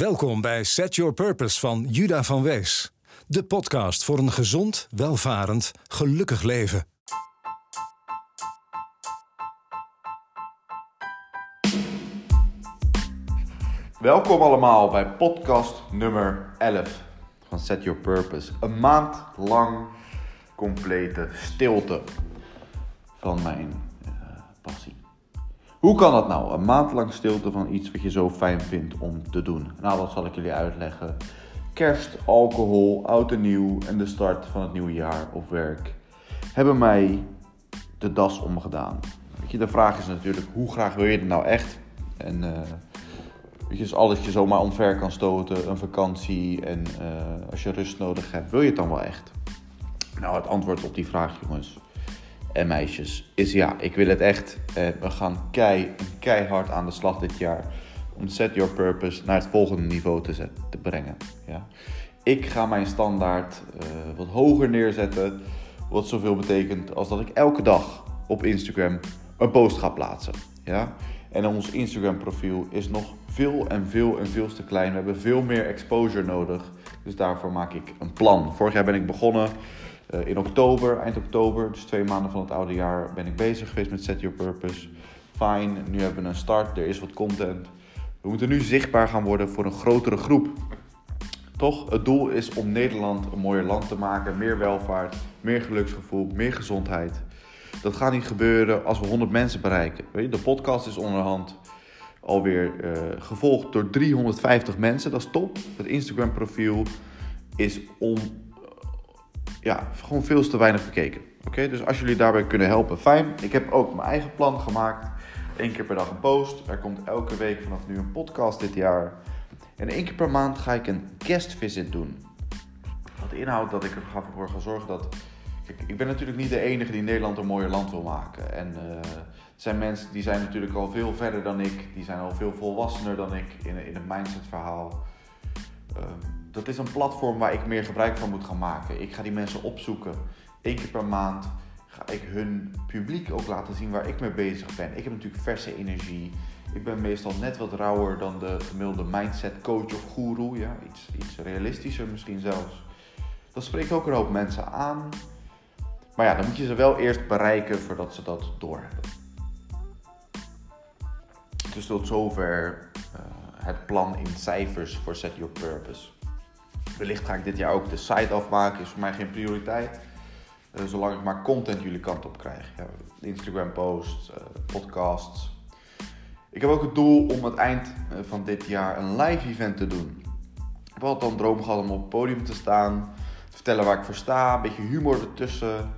Welkom bij Set Your Purpose van Juda van Wees. De podcast voor een gezond, welvarend, gelukkig leven. Welkom allemaal bij podcast nummer 11 van Set Your Purpose. Een maand lang complete stilte van mijn uh, passie. Hoe kan dat nou? Een maand lang stilte van iets wat je zo fijn vindt om te doen. Nou, dat zal ik jullie uitleggen. Kerst, alcohol, oud en nieuw en de start van het nieuwe jaar op werk hebben mij de das omgedaan. Weet je, de vraag is natuurlijk, hoe graag wil je het nou echt? En uh, weet je, dus alles je zomaar omver kan stoten, een vakantie en uh, als je rust nodig hebt, wil je het dan wel echt? Nou, het antwoord op die vraag, jongens, en meisjes is ja, ik wil het echt. Eh, we gaan kei, keihard aan de slag dit jaar om Set Your Purpose naar het volgende niveau te, brengen. Ja. Ik ga mijn standaard uh, wat hoger neerzetten, wat zoveel betekent als dat ik elke dag op Instagram een post ga plaatsen. Ja. En ons Instagram profiel is nog veel en veel en veel te klein. We hebben veel meer exposure nodig. Dus daarvoor maak ik een plan. Vorig jaar ben ik begonnen uh, in oktober, eind oktober, dus twee maanden van het oude jaar, ben ik bezig geweest met Set Your Purpose. Fine, nu hebben we een start, er is wat content. We moeten nu zichtbaar gaan worden voor een grotere groep. Toch, het doel is om Nederland een mooier land te maken. Meer welvaart, meer geluksgevoel, meer gezondheid. Dat gaat niet gebeuren als we 100 mensen bereiken. De podcast is onderhand alweer uh, gevolgd door 350 mensen. Dat is top. Het Instagram profiel is on, ja, gewoon veel te weinig bekeken. Oké, dus als jullie daarbij kunnen helpen, fijn. Ik heb ook mijn eigen plan gemaakt. Eén keer per dag een post. Er komt elke week vanaf nu een podcast dit jaar. En één keer per maand ga ik een guest visit doen. Wat inhoudt dat ik ervoor ga zorgen dat. Kijk, ik ben natuurlijk niet de enige die Nederland een mooier land wil maken. En uh, er zijn mensen die zijn natuurlijk al veel verder dan ik. Die zijn al veel volwassener dan ik in, in het mindset verhaal. Um, dat is een platform waar ik meer gebruik van moet gaan maken. Ik ga die mensen opzoeken. Eén keer per maand ga ik hun publiek ook laten zien waar ik mee bezig ben. Ik heb natuurlijk verse energie. Ik ben meestal net wat rauwer dan de gemiddelde mindset coach of guru. Ja, iets, iets realistischer misschien zelfs. Dat spreekt ook een hoop mensen aan. Maar ja, dan moet je ze wel eerst bereiken voordat ze dat doorhebben. Dus tot zover uh, het plan in cijfers voor Set Your Purpose. Wellicht ga ik dit jaar ook de site afmaken, is voor mij geen prioriteit. Uh, zolang ik maar content jullie kant op krijg. Ja, Instagram posts, uh, podcasts. Ik heb ook het doel om het eind uh, van dit jaar een live event te doen. Ik heb altijd een droom gehad om op het podium te staan. Te vertellen waar ik voor sta. Een beetje humor ertussen.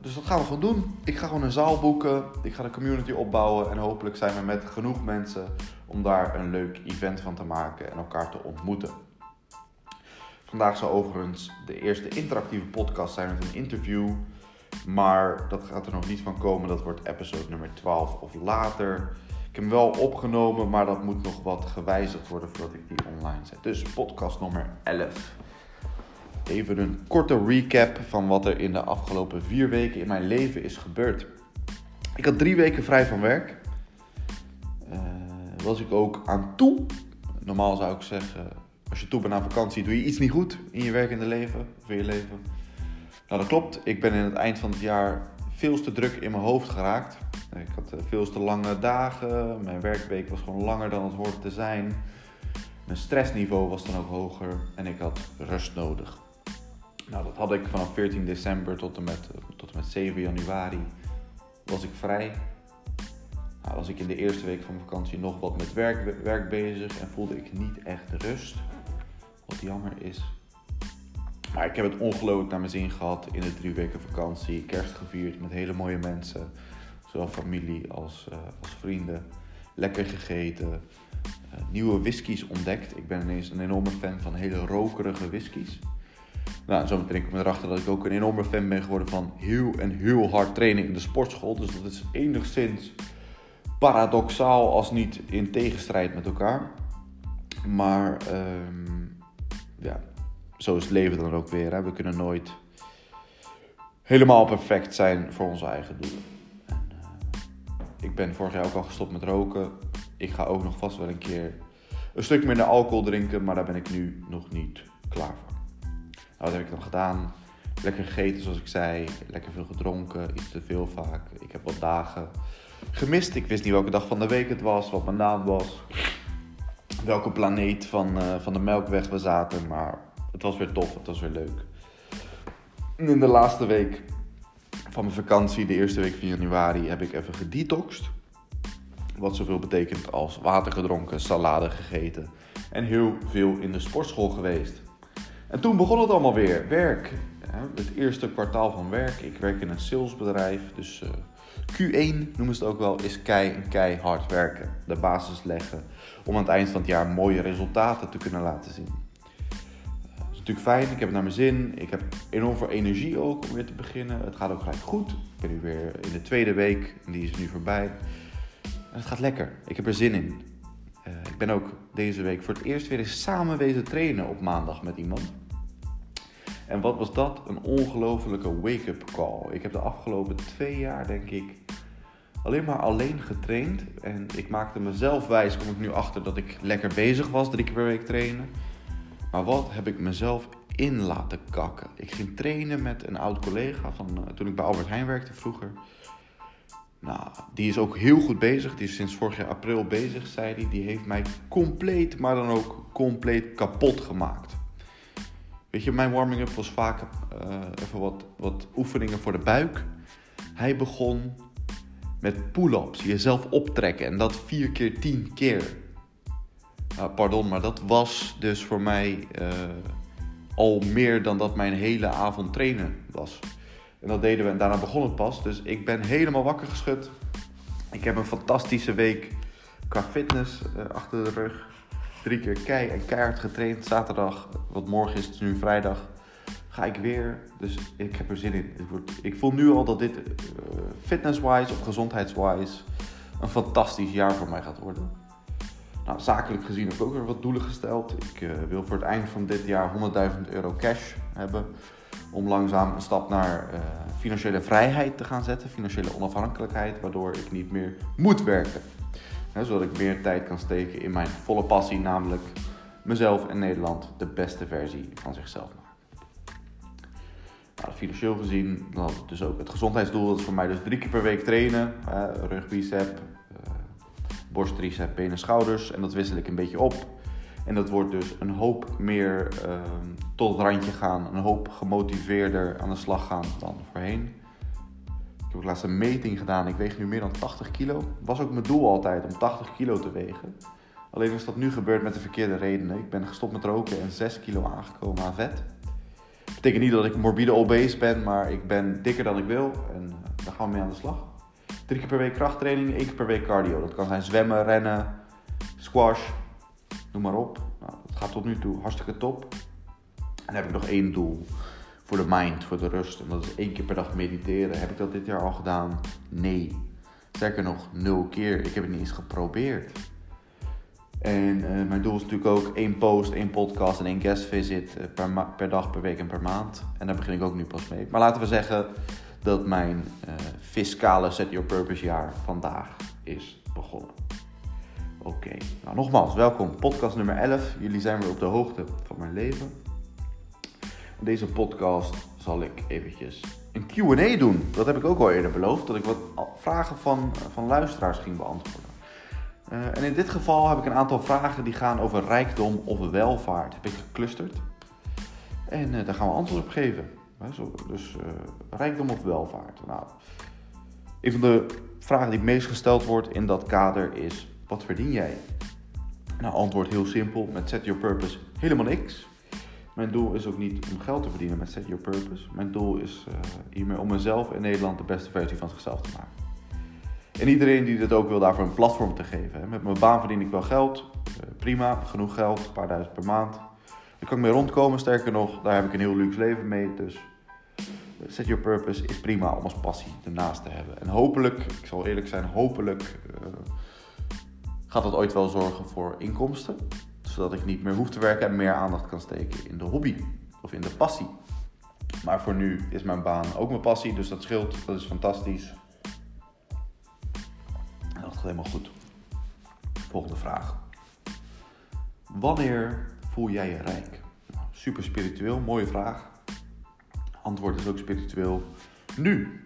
dus dat gaan we gewoon doen. Ik ga gewoon een zaal boeken. Ik ga de community opbouwen. En hopelijk zijn we met genoeg mensen om daar een leuk event van te maken en elkaar te ontmoeten. Vandaag zal overigens de eerste interactieve podcast zijn met een interview. Maar dat gaat er nog niet van komen. Dat wordt episode nummer 12 of later. Ik heb hem wel opgenomen, maar dat moet nog wat gewijzigd worden voordat ik die online zet. Dus podcast nummer 11. Even een korte recap van wat er in de afgelopen vier weken in mijn leven is gebeurd. Ik had drie weken vrij van werk. Uh, was ik ook aan toe. Normaal zou ik zeggen als je toe bent aan vakantie, doe je iets niet goed in je werkende leven in je leven. Nou, dat klopt. Ik ben in het eind van het jaar veel te druk in mijn hoofd geraakt. Ik had eh, veel te lange dagen. Mijn werkweek was gewoon langer dan het hoorde te zijn. Mijn stressniveau was dan ook hoger en ik had rust nodig. Nou, dat had ik vanaf 14 december tot en met, tot en met 7 januari was ik vrij. Was ik in de eerste week van vakantie nog wat met werk, werk bezig en voelde ik niet echt rust. Wat jammer is. Maar ik heb het ongelooflijk naar mijn zin gehad in de drie weken vakantie. Kerst gevierd met hele mooie mensen. Zowel familie als, uh, als vrienden. Lekker gegeten. Uh, nieuwe whiskies ontdekt. Ik ben ineens een enorme fan van hele rokerige whiskies. Nou, zo meteen kom ik erachter dat ik ook een enorme fan ben geworden van heel en heel hard trainen in de sportschool. Dus dat is enigszins paradoxaal als niet in tegenstrijd met elkaar. Maar um, ja, zo is het leven dan ook weer. Hè? We kunnen nooit helemaal perfect zijn voor onze eigen doelen. En, uh, ik ben vorig jaar ook al gestopt met roken. Ik ga ook nog vast wel een keer een stuk minder alcohol drinken, maar daar ben ik nu nog niet klaar voor. Nou, wat heb ik dan gedaan? Lekker gegeten, zoals ik zei. Lekker veel gedronken, iets te veel vaak. Ik heb wat dagen gemist. Ik wist niet welke dag van de week het was, wat mijn naam was. Welke planeet van, uh, van de Melkweg we zaten. Maar het was weer tof, het was weer leuk. In de laatste week van mijn vakantie, de eerste week van januari, heb ik even gedetoxed. Wat zoveel betekent als water gedronken, salade gegeten en heel veel in de sportschool geweest. En toen begon het allemaal weer. Werk. Het eerste kwartaal van werk. Ik werk in een salesbedrijf. Dus uh, Q1 noemen ze het ook wel, is kei en keihard werken. De basis leggen om aan het eind van het jaar mooie resultaten te kunnen laten zien. Dat is natuurlijk fijn, ik heb het naar mijn zin. Ik heb enorm veel energie ook om weer te beginnen. Het gaat ook gelijk goed. Ik ben nu weer in de tweede week en die is nu voorbij. En het gaat lekker. Ik heb er zin in. Uh, ik ben ook deze week voor het eerst weer eens samen trainen op maandag met iemand. En wat was dat? Een ongelofelijke wake-up call. Ik heb de afgelopen twee jaar, denk ik, alleen maar alleen getraind. En ik maakte mezelf wijs, kom ik nu achter dat ik lekker bezig was, drie keer per week trainen. Maar wat heb ik mezelf in laten kakken? Ik ging trainen met een oud collega van uh, toen ik bij Albert Heijn werkte vroeger. Nou, die is ook heel goed bezig. Die is sinds vorig jaar april bezig, zei hij. Die heeft mij compleet, maar dan ook compleet kapot gemaakt. Weet je, mijn warming-up was vaak uh, even wat, wat oefeningen voor de buik. Hij begon met pull-ups, jezelf optrekken en dat vier keer tien keer. Uh, pardon, maar dat was dus voor mij uh, al meer dan dat mijn hele avond trainen was. En dat deden we en daarna begon het pas. Dus ik ben helemaal wakker geschud. Ik heb een fantastische week qua fitness uh, achter de rug. Drie keer kei en keihard getraind. Zaterdag, wat morgen is, het nu vrijdag, ga ik weer. Dus ik heb er zin in. Ik voel nu al dat dit uh, fitness-wise of gezondheids-wise een fantastisch jaar voor mij gaat worden. Nou, zakelijk gezien heb ik ook weer wat doelen gesteld. Ik uh, wil voor het eind van dit jaar 100.000 euro cash hebben. Om langzaam een stap naar uh, financiële vrijheid te gaan zetten. Financiële onafhankelijkheid. Waardoor ik niet meer moet werken. Zodat ik meer tijd kan steken in mijn volle passie. Namelijk mezelf en Nederland de beste versie van zichzelf maken. Nou, financieel gezien, dan dus ook het gezondheidsdoel. Dat is voor mij dus drie keer per week trainen. Rug, bicep, uh, borst, tricep, benen, schouders. En dat wissel ik een beetje op. En dat wordt dus een hoop meer uh, tot het randje gaan. Een hoop gemotiveerder aan de slag gaan dan voorheen. Ik heb ook laatst een meting gedaan. Ik weeg nu meer dan 80 kilo. Was ook mijn doel altijd om 80 kilo te wegen. Alleen is dat nu gebeurd met de verkeerde redenen. Ik ben gestopt met roken en 6 kilo aangekomen aan vet. Dat betekent niet dat ik morbide obese ben, maar ik ben dikker dan ik wil. En uh, daar gaan we mee aan de slag. Drie keer per week krachttraining, één keer per week cardio. Dat kan zijn zwemmen, rennen, squash, noem maar op. Nou, dat gaat tot nu toe hartstikke top. En dan heb ik nog één doel voor de mind, voor de rust. En dat is één keer per dag mediteren. Heb ik dat dit jaar al gedaan? Nee. Sterker nog, nul keer. Ik heb het niet eens geprobeerd. En uh, mijn doel is natuurlijk ook één post, één podcast en één guest visit uh, per, per, dag, per week en per maand. En daar begin ik ook nu pas mee. Maar laten we zeggen dat mijn uh, fiscale Set Your Purpose jaar vandaag is begonnen. Oké, nou nogmaals, welkom. Podcast nummer 11. Jullie zijn weer op de hoogte van mijn leven. Deze podcast zal ik eventjes een Q&A doen. Dat heb ik ook al eerder beloofd, dat ik wat vragen van, van luisteraars ging beantwoorden. Uh, en in dit geval heb ik een aantal vragen die gaan over rijkdom of welvaart. Heb ik geclusterd. En uh, daar gaan we antwoord op geven. Dus rijkdom of welvaart. Nou, een van de vragen die het meest gesteld wordt in dat kader is: wat verdien jij? Nou, antwoord heel simpel: met Set Your Purpose helemaal niks. Mijn doel is ook niet om geld te verdienen met Set Your Purpose. Mijn doel is hiermee om mezelf en Nederland de beste versie van zichzelf te maken. En iedereen die dit ook wil, daarvoor een platform te geven. Met mijn baan verdien ik wel geld. Prima, genoeg geld, een paar duizend per maand. Daar kan ik mee rondkomen, sterker nog, daar heb ik een heel luxe leven mee. Dus set your purpose is prima om als passie ernaast te hebben. En hopelijk, ik zal eerlijk zijn, hopelijk uh, gaat dat ooit wel zorgen voor inkomsten. Zodat ik niet meer hoef te werken en meer aandacht kan steken in de hobby of in de passie. Maar voor nu is mijn baan ook mijn passie, dus dat scheelt. Dat is fantastisch. Dat gaat helemaal goed. Volgende vraag. Wanneer voel jij je rijk? Nou, super spiritueel, mooie vraag. Antwoord is ook spiritueel. Nu.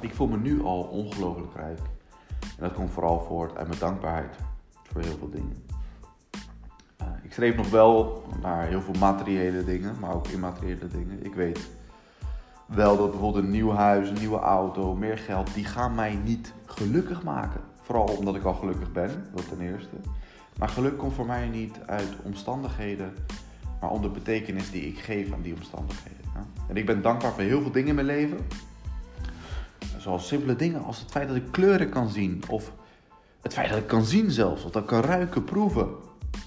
Ik voel me nu al ongelooflijk rijk. En dat komt vooral voort uit mijn dankbaarheid voor heel veel dingen. Ik schreef nog wel naar heel veel materiële dingen, maar ook immateriële dingen. Ik weet wel dat bijvoorbeeld een nieuw huis, een nieuwe auto, meer geld, die gaan mij niet gelukkig maken. Vooral omdat ik al gelukkig ben, dat ten eerste. Maar geluk komt voor mij niet uit omstandigheden, maar om de betekenis die ik geef aan die omstandigheden. En ik ben dankbaar voor heel veel dingen in mijn leven. Zoals simpele dingen als het feit dat ik kleuren kan zien. Of het feit dat ik kan zien zelfs. Of dat ik kan ruiken, proeven,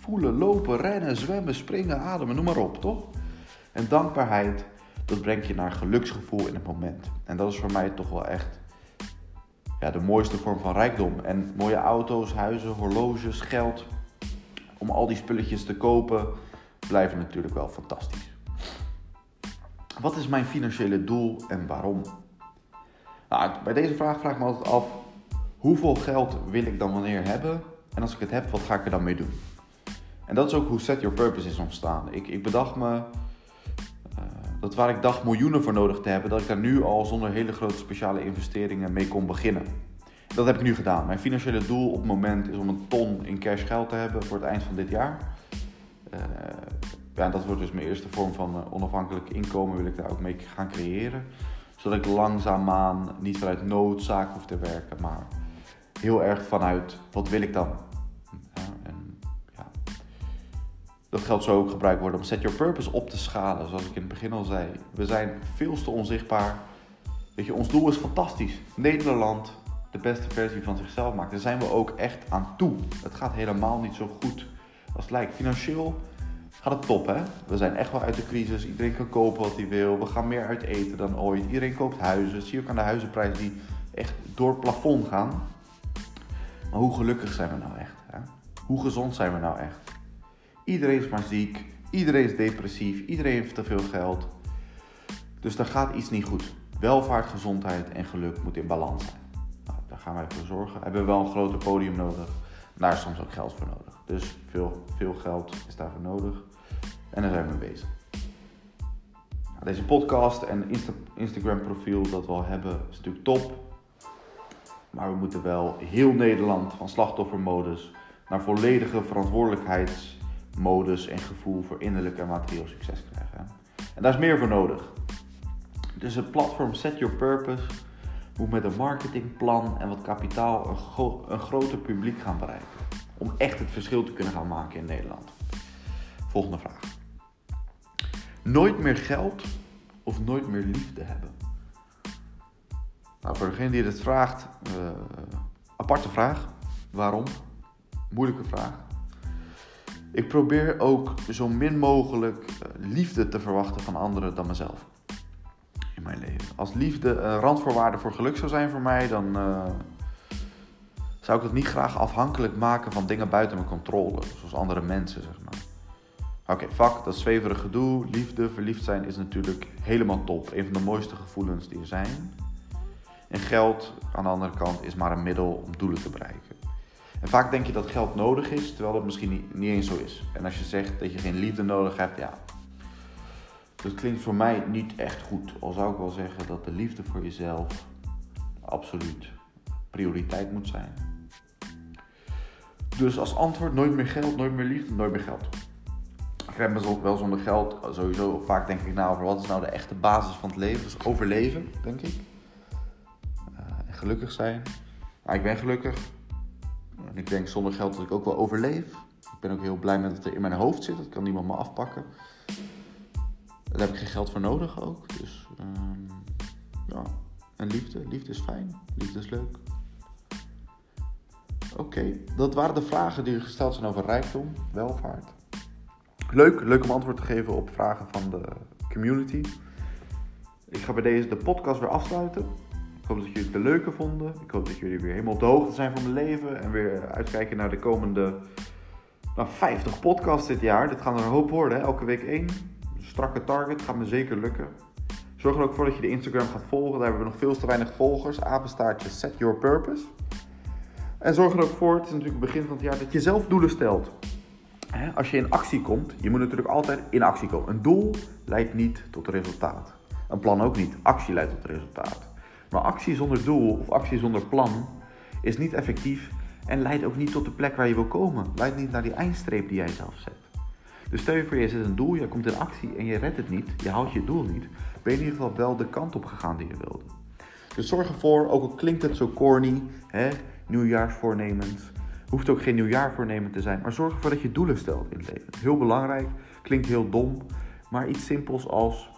voelen, lopen, rennen, zwemmen, springen, ademen, noem maar op, toch? En dankbaarheid, dat brengt je naar geluksgevoel in het moment. En dat is voor mij toch wel echt ja, de mooiste vorm van rijkdom. En mooie auto's, huizen, horloges, geld. Om al die spulletjes te kopen, blijven natuurlijk wel fantastisch. Wat is mijn financiële doel en waarom? Nou, bij deze vraag vraag ik me altijd af: hoeveel geld wil ik dan wanneer hebben? En als ik het heb, wat ga ik er dan mee doen? En dat is ook hoe Set Your Purpose is ontstaan. Ik, ik bedacht me uh, dat waar ik dacht miljoenen voor nodig te hebben, dat ik daar nu al zonder hele grote speciale investeringen mee kon beginnen. Dat heb ik nu gedaan. Mijn financiële doel op het moment is om een ton in cash geld te hebben voor het eind van dit jaar. Uh, ja, dat wordt dus mijn eerste vorm van uh, onafhankelijk inkomen, wil ik daar ook mee gaan creëren zodat ik langzaamaan niet vanuit noodzaak hoef te werken, maar heel erg vanuit wat wil ik dan? Dat geldt zo ook gebruikt worden om set your purpose op te schalen, zoals ik in het begin al zei. We zijn veel te onzichtbaar. Weet je, ons doel is fantastisch. Nederland de beste versie van zichzelf maakt. Daar zijn we ook echt aan toe. Het gaat helemaal niet zo goed als het lijkt. Financieel gaat het top, hè? We zijn echt wel uit de crisis. Iedereen kan kopen wat hij wil. We gaan meer uit eten dan ooit. Iedereen koopt huizen. zie je ook aan de huizenprijzen die echt door het plafond gaan. Maar hoe gelukkig zijn we nou echt? Hè? Hoe gezond zijn we nou echt? Iedereen is maar ziek. Iedereen is depressief. Iedereen heeft te veel geld. Dus daar gaat iets niet goed. Welvaart, gezondheid en geluk moeten in balans zijn. Nou, daar gaan wij voor zorgen. Hebben we wel een groter podium nodig. Daar is soms ook geld voor nodig. Dus veel, veel geld is daarvoor nodig. En daar zijn we mee bezig. Nou, deze podcast en Insta Instagram profiel dat we al hebben is natuurlijk top. Maar we moeten wel heel Nederland van slachtoffermodus naar volledige verantwoordelijkheidsmodus en gevoel voor innerlijk en materieel succes krijgen. En daar is meer voor nodig. Dus het platform Set Your Purpose moet met een marketingplan en wat kapitaal een, een groter publiek gaan bereiken. Om echt het verschil te kunnen gaan maken in Nederland. Volgende vraag. Nooit meer geld of nooit meer liefde hebben? Nou, voor degene die dit vraagt, uh, aparte vraag. Waarom? Moeilijke vraag. Ik probeer ook zo min mogelijk eh, liefde te verwachten van anderen dan mezelf. In mijn leven. Als liefde een randvoorwaarde voor geluk zou zijn voor mij, dan uh, zou ik het niet graag afhankelijk maken van dingen buiten mijn controle. Zoals andere mensen, zeg maar. Oké, okay, fuck, dat zweverige gedoe, liefde, verliefd zijn is natuurlijk helemaal top. Een van de mooiste gevoelens die er zijn. En geld, aan de andere kant, is maar een middel om doelen te bereiken. En vaak denk je dat geld nodig is, terwijl dat misschien niet, eens zo is. En als je zegt dat je geen liefde nodig hebt, ja. Dat klinkt voor mij niet echt goed. Al zou ik wel zeggen dat de liefde voor jezelf absoluut prioriteit moet zijn. Dus als antwoord nooit meer geld, nooit meer liefde, nooit meer geld heb me wel zonder geld sowieso vaak denk ik na over wat is nou de echte basis van het leven. Dus overleven, denk ik. Uh, en gelukkig zijn. Maar ik ben gelukkig. En ik denk zonder geld dat ik ook wel overleef. Ik ben ook heel blij met dat het in mijn hoofd zit. Dat kan niemand me afpakken. Daar heb ik geen geld voor nodig ook. Dus um, ja. En liefde. Liefde is fijn. Liefde is leuk. Oké, dat waren de vragen die gesteld zijn over rijkdom, welvaart Leuk, leuk om antwoord te geven op vragen van de community. Ik ga bij deze de podcast weer afsluiten. Ik hoop dat jullie het weer leuker vonden. Ik hoop dat jullie weer helemaal op de hoogte zijn van mijn leven. En weer uitkijken naar de komende nou, 50 podcasts dit jaar. Dit gaan er een hoop worden, elke week één. strakke target, gaat me zeker lukken. Zorg er ook voor dat je de Instagram gaat volgen. Daar hebben we nog veel te weinig volgers. Apenstaartje Set Your Purpose. En zorg er ook voor, het is natuurlijk het begin van het jaar, dat je zelf doelen stelt. als je in actie komt, je moet natuurlijk altijd in actie komen. Een doel leidt niet tot resultaat. Een plan ook niet. Actie leidt tot resultaat. Maar actie zonder doel of actie zonder plan is niet effectief en leidt ook niet tot de plek waar je wil komen. Leidt niet naar die eindstreep die jij zelf zet. Dus stel je voor, je zet een doel, je komt in actie en je redt het niet, je houdt je doel niet. Ben je in ieder geval wel de kant op gegaan die je wilde. Dus zorg ervoor, ook al klinkt het zo corny, hè, nieuwjaarsvoornemens, hoeft ook geen nieuwjaarvoornemen te zijn, maar zorg ervoor dat je doelen stelt in het leven. Heel belangrijk, klinkt heel dom, maar iets simpels als,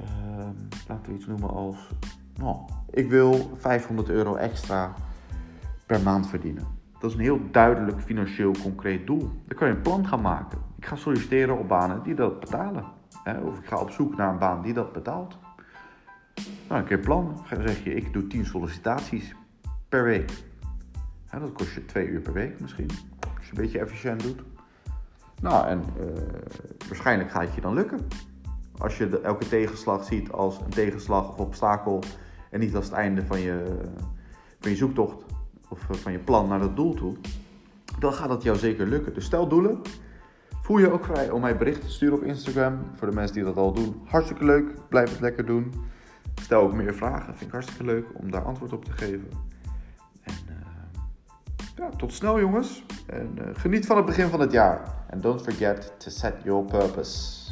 uh, laten we iets noemen als, nou, ik wil 500 euro extra per maand verdienen. Dat is een heel duidelijk financieel concreet doel. Dan kan je een plan gaan maken. Ik ga solliciteren op banen die dat betalen. Of ik ga op zoek naar een baan die dat betaalt. Nou, een plan. Dan zeg je, ik doe 10 sollicitaties per week. dat kost je 2 uur per week misschien. Als je een beetje efficiënt doet. Nou, en uh, waarschijnlijk gaat het je dan lukken. Als je elke tegenslag ziet als een tegenslag of obstakel en niet als het einde van je, van je zoektocht of eh, van je plan naar dat doel toe, dan gaat het jou zeker lukken. Dus stel doelen. Voel je ook vrij om mij berichten te sturen op Instagram. Voor de mensen die dat al doen, hartstikke leuk. Blijf het lekker doen. Stel ook meer vragen. Vind ik hartstikke leuk om daar antwoord op te geven. En uh, ja, tot snel jongens. En uh, geniet van het begin van het jaar. And don't forget to set your purpose.